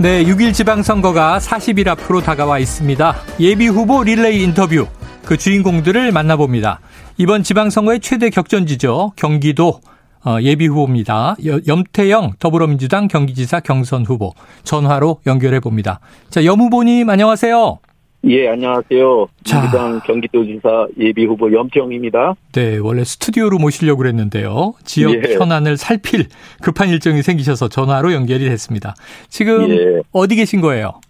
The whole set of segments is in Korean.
네, 6일 지방선거가 40일 앞으로 다가와 있습니다. 예비 후보 릴레이 인터뷰, 그 주인공들을 만나봅니다. 이번 지방선거의 최대 격전지죠. 경기도 어, 예비 후보입니다. 염태영 더불어민주당 경기지사 경선 후보 전화로 연결해 봅니다. 자, 염 후보님 안녕하세요. 예, 안녕하세요. 민주당 경기도지사 예비 후보 염태영입니다. 네, 원래 스튜디오로 모시려고 그랬는데요. 지역 예. 현안을 살필 급한 일정이 생기셔서 전화로 연결이 됐습니다. 지금 예. 어디 계신 거예요?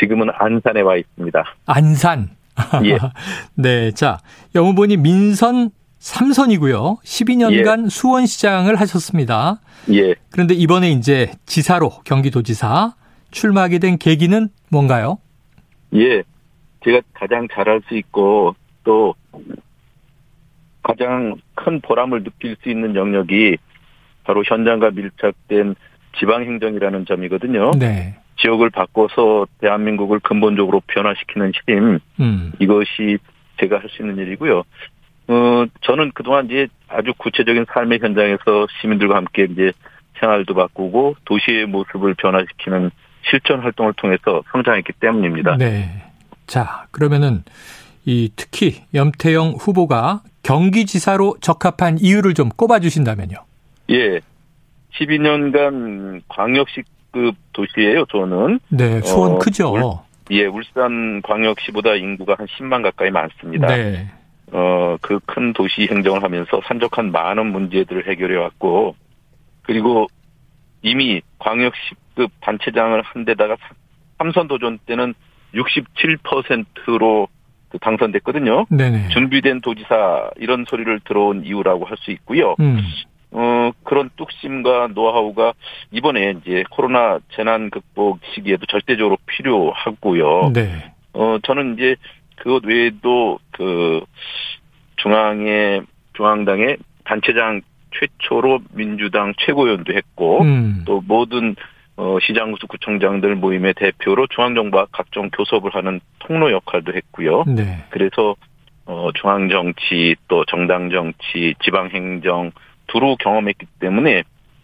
지금은 안산에 와 있습니다. 안산. 예. 네, 자, 염 후보님 민선 3선이고요. 12년간 예. 수원시장을 하셨습니다. 예. 그런데 이번에 이제 지사로 경기도지사 출마하게 된 계기는 뭔가요? 예. 제가 가장 잘할 수 있고 또 가장 큰 보람을 느낄 수 있는 영역이 바로 현장과 밀착된 지방행정이라는 점이거든요. 네. 지역을 바꿔서 대한민국을 근본적으로 변화시키는 힘, 음. 이것이 제가 할 수 있는 일이고요. 어, 저는 그동안 이제 아주 구체적인 삶의 현장에서 시민들과 함께 이제 생활도 바꾸고 도시의 모습을 변화시키는 실천 활동을 통해서 성장했기 때문입니다. 네. 자, 그러면은 이 특히 염태영 후보가 경기지사로 적합한 이유를 좀 꼽아 주신다면요. 예. 12년간 광역시급 도시예요, 저는. 네, 수원 어, 크죠. 울, 예, 울산 광역시보다 인구가 한 10만 가까이 많습니다. 네. 어, 그 큰 도시 행정을 하면서 산적한 많은 문제들을 해결해 왔고, 그리고 이미 광역시 급 단체장을 한 데다가 삼선 도전 때는 67%로 그 당선됐거든요. 네네. 준비된 도지사 이런 소리를 들어온 이유라고 할 수 있고요. 음. 어, 그런 뚝심과 노하우가 이번에 이제 코로나 재난 극복 시기에도 절대적으로 필요하고요. 네. 어, 저는 이제 그것 외에도 그 중앙의 중앙당의 단체장 최초로 민주당 최고위원도 했고 음. 또 모든 어, 시장구수 구청장들 모임의 대표로 중앙정부와 각종 교섭을 하는 통로 역할도 했고요. 네. 그래서 어, 중앙정치 또 정당정치 지방행정 두루 경험했기 때문에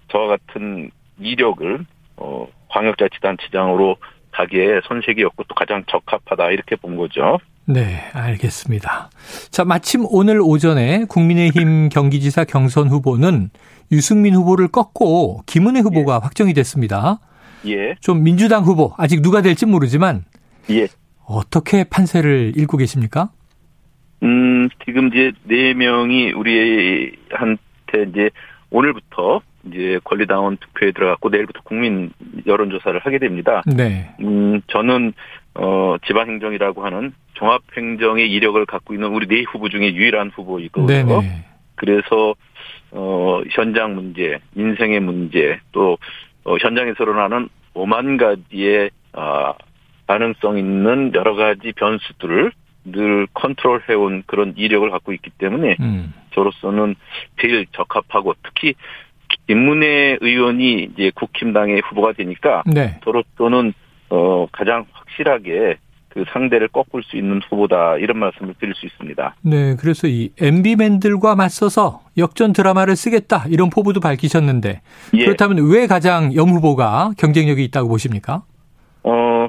저와 같은 이력을 어, 광역자치단체장으로 가기에 손색이었고 또 가장 적합하다 이렇게 본 거죠. 네, 알겠습니다. 자, 마침 오늘 오전에 국민의힘 경기지사 경선 후보는 유승민 후보를 꺾고 김은혜 후보가 예. 확정이 됐습니다. 예. 좀 민주당 후보 아직 누가 될지 모르지만 예. 어떻게 판세를 읽고 계십니까? 음, 지금 이제 네 명이 우리한테 이제 오늘부터 이제 권리당원 투표에 들어갔고 내일부터 국민 여론조사를 하게 됩니다. 네. 음, 저는 어 지방행정이라고 하는 종합행정의 이력을 갖고 있는 우리 네 후보 중에 유일한 후보이거든요. 네네. 그래서 어 현장 문제, 인생의 문제, 또 어, 현장에서 일어나는 5만 가지의 아 가능성 있는 여러 가지 변수들을 늘 컨트롤해온 그런 이력을 갖고 있기 때문에 음. 저로서는 제일 적합하고 특히 김문혜 의원이 이제 국힘당의 후보가 되니까 네. 저로서는 어 가장 확실하게 그 상대를 꺾을 수 있는 후보다 이런 말씀을 드릴 수 있습니다. 네, 그래서 이 MB맨들과 맞서서 역전 드라마를 쓰겠다 이런 포부도 밝히셨는데 예. 그렇다면 왜 가장 염 후보가 경쟁력이 있다고 보십니까? 어,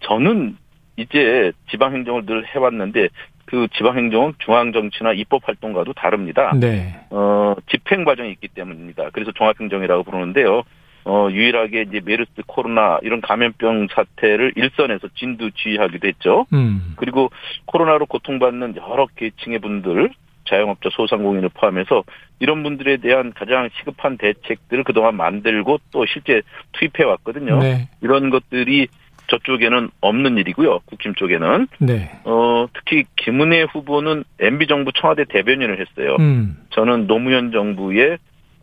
저는 이제 지방행정을 늘 해왔는데 그 지방행정은 중앙정치나 입법활동과도 다릅니다. 네. 어, 집행 과정이 있기 때문입니다. 그래서 종합행정이라고 부르는데요. 어, 유일하게 이제 메르스 코로나 이런 감염병 사태를 일선에서 진두지휘하기도 했죠. 음. 그리고 코로나로 고통받는 여러 계층의 분들, 자영업자 소상공인을 포함해서 이런 분들에 대한 가장 시급한 대책들을 그동안 만들고 또 실제 투입해 왔거든요. 네. 이런 것들이 저쪽에는 없는 일이고요. 국힘 쪽에는. 네. 어, 특히 김은혜 후보는 MB 정부 청와대 대변인을 했어요. 음. 저는 노무현 정부의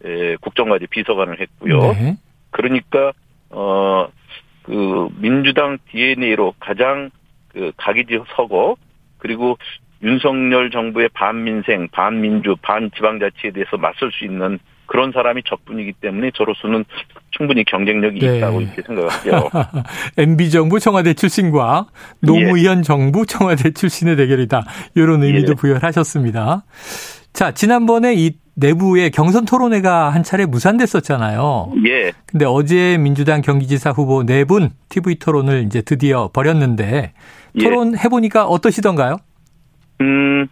에, 국정과제 비서관을 했고요. 네. 그러니까 어 그 민주당 DNA로 가장 그 각이지 서고 그리고 윤석열 정부의 반민생, 반민주, 반지방자치에 대해서 맞설 수 있는 그런 사람이 적분이기 때문에 저로서는 충분히 경쟁력이 네. 있다고 이렇게 생각하고요. MB 정부 청와대 출신과 노무현 예. 정부 청와대 출신의 대결이다. 이런 의미도 예. 부여하셨습니다. 자, 지난번에 이 내부에 경선 토론회가 한 차례 무산됐었잖아요. 예. 근데 어제 민주당 경기지사 후보 네 분 TV 토론을 이제 드디어 벌였는데 예. 토론 해보니까 어떠시던가요? 음,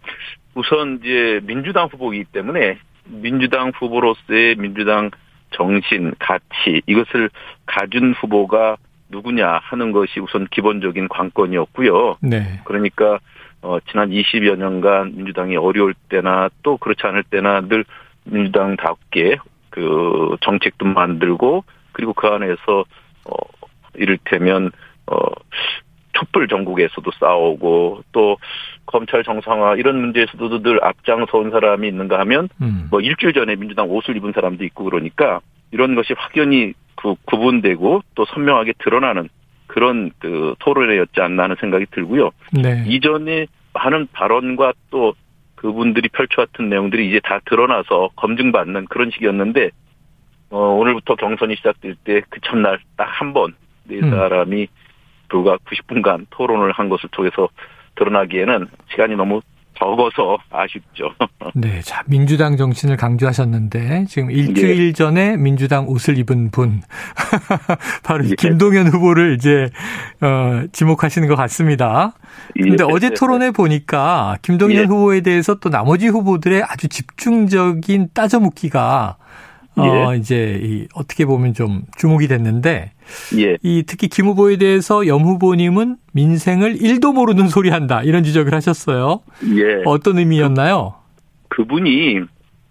우선 이제 민주당 후보이기 때문에 민주당 후보로서의 민주당 정신, 가치 이것을 가진 후보가 누구냐 하는 것이 우선 기본적인 관건이었고요. 네. 그러니까 어, 지난 20여 년간 민주당이 어려울 때나 또 그렇지 않을 때나 늘 민주당답게 그 정책도 만들고 그리고 그 안에서 어, 이를테면 어, 촛불 전국에서도 싸우고 또 검찰 정상화 이런 문제에서도 늘 앞장서온 사람이 있는가 하면 음. 뭐 일주일 전에 민주당 옷을 입은 사람도 있고 그러니까 이런 것이 확연히 그 구분되고 또 선명하게 드러나는 그런 그 토론회였지 않나 하는 생각이 들고요. 네. 이전에 하는 발언과 또 그분들이 펼쳐왔던 내용들이 이제 다 드러나서 검증받는 그런 식이었는데 어, 오늘부터 경선이 시작될 때 그 첫날 딱 한 번네 음. 사람이 불과 90분간 토론을 한 것을 통해서 드러나기에는 시간이 너무 적어서 아쉽죠. 네. 자, 민주당 정신을 강조하셨는데 지금 일주일 전에 민주당 옷을 입은 분 바로 이 예. 김동연 후보를 이제 어 지목하시는 것 같습니다. 근데 예. 어제 토론회 보니까 김동연 예. 후보에 대해서 또 나머지 후보들의 아주 집중적인 따져묻기가 어 이제 이 어떻게 보면 좀 주목이 됐는데 예. 이 특히 김 후보에 대해서 염 후보님은 민생을 1도 모르는 소리 한다 이런 지적을 하셨어요. 예. 어떤 의미였나요? 그분이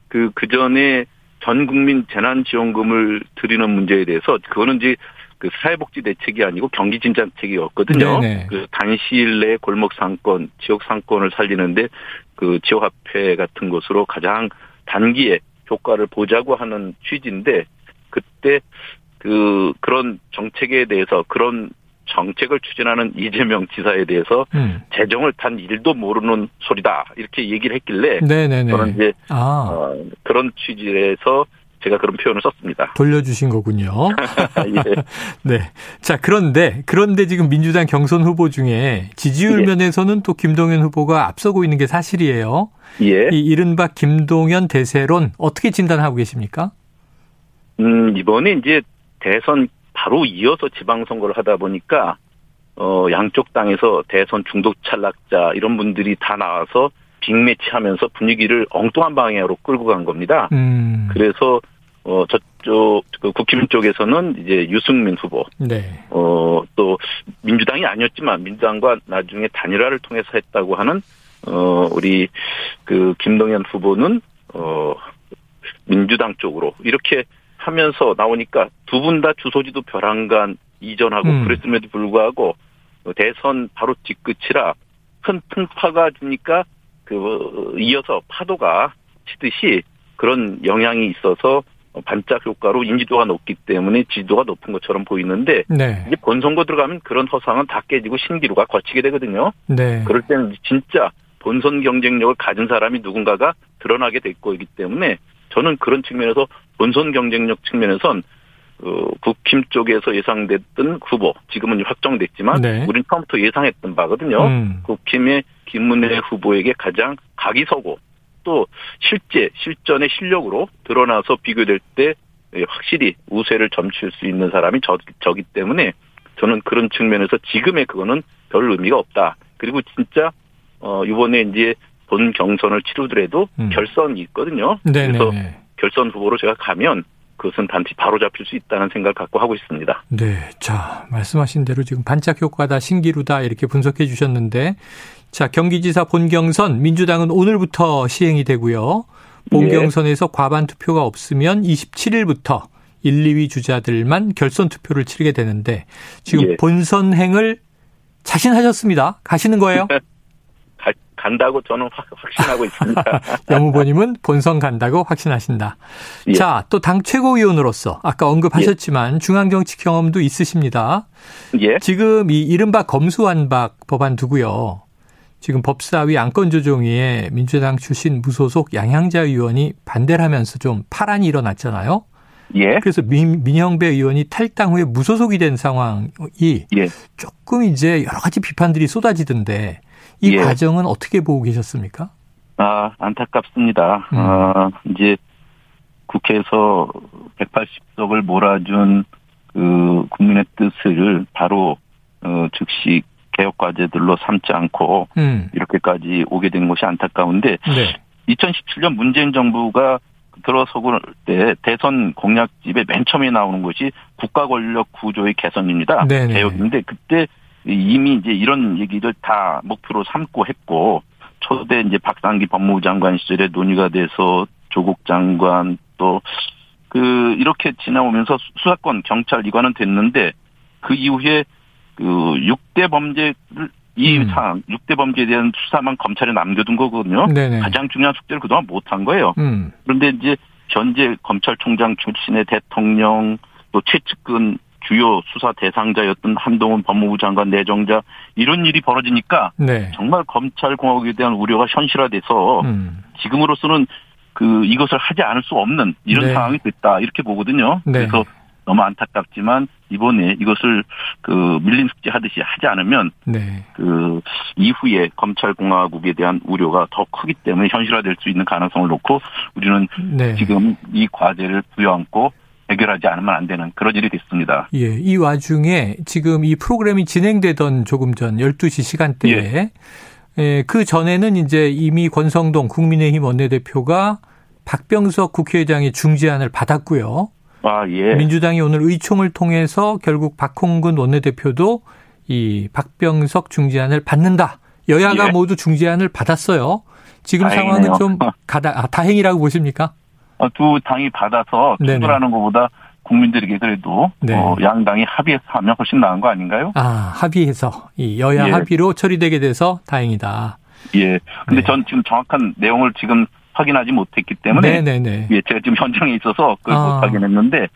그, 그 전에 전 국민 재난지원금을 드리는 문제에 대해서 그거는 이제 그 사회복지 대책이 아니고 경기 진작책이었거든요. 네네. 그 단시일 내 골목 상권, 지역 상권을 살리는데 그 지역 화폐 같은 것으로 가장 단기에 효과를 보자고 하는 취지인데 그때 그 그런 정책에 대해서 그런 정책을 추진하는 이재명 지사에 대해서 음. 재정을 단 일도 모르는 소리다 이렇게 얘기를 했길래 네네네. 저는 이제 아, 어, 그런 취지에서 제가 그런 표현을 썼습니다. 돌려주신 거군요. 예. 네. 자, 그런데, 그런데 지금 민주당 경선 후보 중에 지지율 예. 면에서는 또 김동연 후보가 앞서고 있는 게 사실이에요. 예. 이 이른바 김동연 대세론 어떻게 진단하고 계십니까? 음, 이번에 이제 대선 바로 이어서 지방선거를 하다 보니까 어, 양쪽 당에서 대선 중독 탈락자 이런 분들이 다 나와서 빅매치 하면서 분위기를 엉뚱한 방향으로 끌고 간 겁니다. 음. 그래서 어, 저쪽 그 국힘 쪽에서는 이제 유승민 후보 네. 어, 또, 민주당이 아니었지만, 민주당과 나중에 단일화를 통해서 했다고 하는, 어, 우리, 그, 김동연 후보는, 어, 민주당 쪽으로, 이렇게 하면서 나오니까 두 분 다 주소지도 벼랑간 이전하고 음. 그랬음에도 불구하고, 어, 대선 바로 뒤끝이라 큰 풍파가 주니까, 그, 이어서 파도가 치듯이 그런 영향이 있어서 반짝 효과로 인지도가 높기 때문에 지지도가 높은 것처럼 보이는데 네. 이제 본선거 들어가면 그런 허상은 다 깨지고 신기루가 거치게 되거든요. 네. 그럴 때는 진짜 본선 경쟁력을 가진 사람이 누군가가 드러나게 될 거이기 때문에 저는 그런 측면에서 본선 경쟁력 측면에선 어, 국힘 쪽에서 예상됐던 후보 지금은 확정됐지만 네. 우린 처음부터 예상했던 바거든요. 음. 국힘의 김문혜 후보에게 가장 각이 서고 또 실제 실전의 실력으로 드러나서 비교될 때 예, 확실히 우세를 점칠 수 있는 사람이 저, 저기 때문에 저는 그런 측면에서 지금의 그거는 별 의미가 없다. 그리고 진짜 어 이번에 이제 본 경선을 치르더라도 음. 결선이 있거든요. 그래서 네네. 결선 후보로 제가 가면 그것은 단지 바로 잡힐 수 있다는 생각을 갖고 하고 있습니다. 네. 자, 말씀하신 대로 지금 반짝 효과다, 신기루다 이렇게 분석해 주셨는데 자, 경기지사 본경선 민주당은 오늘부터 시행이 되고요. 본경선에서 과반 투표가 없으면 27일부터 1, 2위 주자들만 결선 투표를 치르게 되는데 지금 예. 본선행을 자신하셨습니다. 가시는 거예요? 가- 간다고 저는 확, 확신하고 있습니다. 염 후보님은 본선 간다고 확신하신다. 예. 자, 또 당 최고위원으로서 아까 언급하셨지만 중앙정치 경험도 있으십니다. 예. 지금 이 이른바 검수완박 법안 두고요. 지금 법사위 안건조정위에 민주당 출신 무소속 양향자 의원이 반대를 하면서 좀 파란이 일어났잖아요. 예. 그래서 민, 민영배 의원이 탈당 후에 무소속이 된 상황이 예. 조금 이제 여러 가지 비판들이 쏟아지던데 이 예. 과정은 어떻게 보고 계셨습니까? 아, 안타깝습니다. 음. 아, 이제 국회에서 180석을 몰아준 그 국민의 뜻을 바로 어 즉시 개혁 과제들로 삼지 않고 음. 이렇게까지 오게 된 것이 안타까운데 네. 2017년 문재인 정부가 들어서고 때 대선 공약집에 맨 처음에 나오는 것이 국가 권력 구조의 개선입니다. 네네. 개혁인데 그때 이미 이제 이런 얘기를 다 목표로 삼고 했고 초대 이제 박상기 법무부 장관 시절에 논의가 돼서 조국 장관 또 그 이렇게 지나오면서 수사권 경찰 이관은 됐는데 그 이후에 그 6대 범죄를 이 음. 사항, 6대 범죄에 대한 수사만 검찰에 남겨둔 거거든요. 네네. 가장 중요한 숙제를 그동안 못한 거예요. 음. 그런데 이제 현재 검찰총장 출신의 대통령 또 최측근 주요 수사 대상자였던 한동훈 법무부 장관 내정자 이런 일이 벌어지니까 네. 정말 검찰 공화국에 대한 우려가 현실화돼서 음. 지금으로서는 그 이것을 하지 않을 수 없는 이런 네. 상황이 됐다 이렇게 보거든요. 네. 그래서 너무 안타깝지만 이번에 이것을 그 밀린 숙제 하듯이 하지 않으면 네. 그 이후에 검찰 공화국에 대한 우려가 더 크기 때문에 현실화될 수 있는 가능성을 놓고 우리는 네. 지금 이 과제를 부여안고 해결하지 않으면 안 되는 그런 일이 됐습니다. 예, 이 와중에 지금 이 프로그램이 진행되던 조금 전 12시 시간대에 예. 예, 그 전에는 이제 이미 권성동 국민의힘 원내대표가 박병석 국회의장의 중재안을 받았고요. 아, 예. 민주당이 오늘 의총을 통해서 결국 박홍근 원내대표도 이 박병석 중재안을 받는다. 여야가 예. 모두 중재안을 받았어요. 지금 다행이네요. 상황은 좀 가다 아, 다행이라고 보십니까? 어, 두 당이 받아서 투표하는 것보다 국민들에게 그래도 네. 어, 양당이 합의해서 하면 훨씬 나은 거 아닌가요? 아 합의해서 이 여야 예. 합의로 처리되게 돼서 다행이다. 예. 근데 네. 전 지금 정확한 내용을 지금 확인하지 못했기 때문에 네네네. 예, 제가 지금 현장에 있어서 그걸 아. 못 확인했는데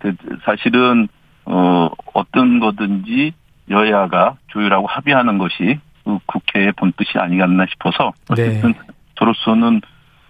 그 사실은 어 어떤 거든지 여야가 조율하고 합의하는 것이 그 국회의 본뜻이 아니겠나 싶어서 네. 어쨌든 네. 저로서는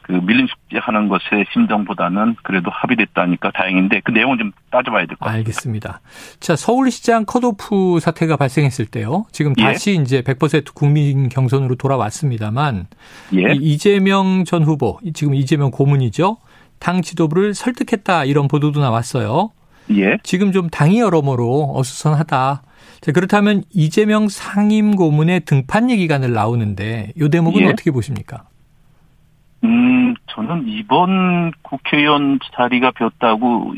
그 밀림 숙제하는 것의 심정보다는 그래도 합의됐다니까 다행인데 그 내용은 좀 따져봐야 될 것 같습니다. 알겠습니다. 자 서울시장 컷오프 사태가 발생했을 때요. 지금 예. 다시 예. 이제 100% 국민 경선으로 돌아왔습니다만 예. 이재명 전 후보 지금 이재명 고문이죠. 당 지도부를 설득했다 이런 보도도 나왔어요. 예. 지금 좀 당이 여러모로 어수선하다. 자, 그렇다면 이재명 상임 고문의 등판 얘기가 늘 나오는데 이 대목은 예. 어떻게 보십니까? 음, 저는 이번 국회의원 자리가 비었다고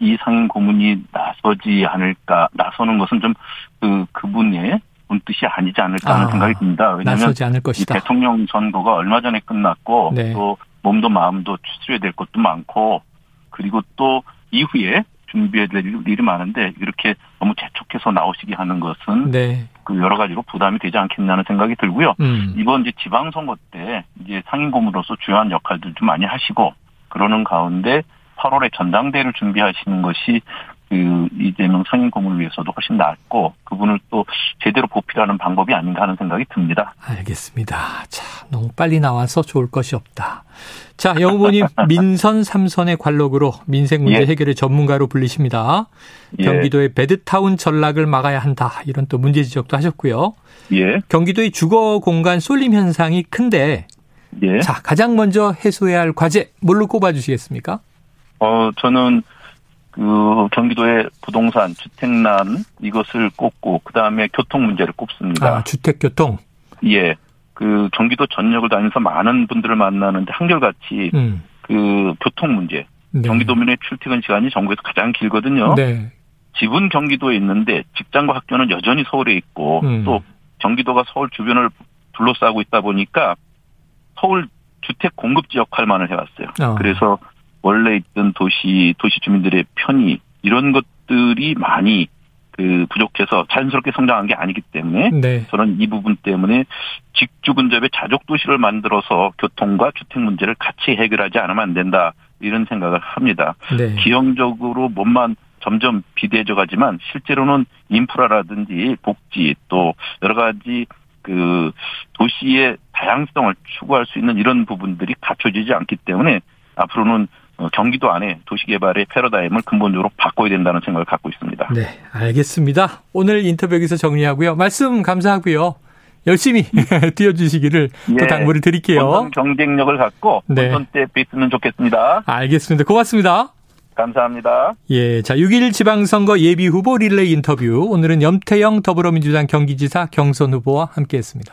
이상 고문이 나서지 않을까, 나서는 것은 좀 그, 그분의 본 뜻이 아니지 않을까 하는 아, 생각이 듭니다. 왜냐하면 이 대통령 선거가 얼마 전에 끝났고 네. 또 몸도 마음도 추스려야 될 것도 많고 그리고 또 이후에 준비해야 될 일이 많은데 이렇게 너무 재촉해서 나오시게 하는 것은 네. 그 여러 가지로 부담이 되지 않겠냐는 생각이 들고요. 음. 이번 이제 지방선거 때 이제 상임고문으로서 주요한 역할들 좀 많이 하시고 그러는 가운데 8월에 전당대회를 준비하시는 것이 그 이재명 상임고문을 위해서도 훨씬 낫고 그분을 또 제대로 보필하는 방법이 아닌가 하는 생각이 듭니다. 알겠습니다. 자, 너무 빨리 나와서 좋을 것이 없다. 자, 영 후보님 민선 삼선의 관록으로 민생 문제 예. 해결의 전문가로 불리십니다. 예. 경기도의 베드타운 전락을 막아야 한다. 이런 또 문제 지적도 하셨고요. 예. 경기도의 주거 공간 쏠림 현상이 큰데 예. 자, 가장 먼저 해소해야 할 과제 뭘로 꼽아 주시겠습니까? 어, 저는 그 경기도의 부동산 주택난 이것을 꼽고 그 다음에 교통 문제를 꼽습니다. 아, 주택 교통. 예. 그 경기도 전역을 다니면서 많은 분들을 만나는데 한결같이 음. 그 교통 문제. 네. 경기도민의 출퇴근 시간이 전국에서 가장 길거든요. 네. 집은 경기도에 있는데 직장과 학교는 여전히 서울에 있고 음. 또 경기도가 서울 주변을 둘러싸고 있다 보니까 서울 주택 공급지 역할만을 해왔어요. 어. 그래서 원래 있던 도시 도시 주민들의 편의 이런 것들이 많이 그 부족해서 자연스럽게 성장한 게 아니기 때문에 네. 저는 이 부분 때문에 직주 근접의 자족 도시를 만들어서 교통과 주택 문제를 같이 해결하지 않으면 안 된다 이런 생각을 합니다. 네. 기형적으로 몸만 점점 비대해져 가지만 실제로는 인프라라든지 복지 또 여러 가지 그 도시의 다양성을 추구할 수 있는 이런 부분들이 갖춰지지 않기 때문에 앞으로는 어, 경기도 안에 도시개발의 패러다임을 근본적으로 바꿔야 된다는 생각을 갖고 있습니다. 네, 알겠습니다. 오늘 인터뷰 여기서 정리하고요. 말씀 감사하고요. 열심히 뛰어주시기를 예. 또 당부를 드릴게요. 경쟁력을 갖고 네. 본선 때 뵀으면 좋겠습니다. 알겠습니다. 고맙습니다. 감사합니다. 예, 자 6일 지방선거 예비 후보 릴레이 인터뷰 오늘은 염태영 더불어민주당 경기지사 경선 후보와 함께했습니다.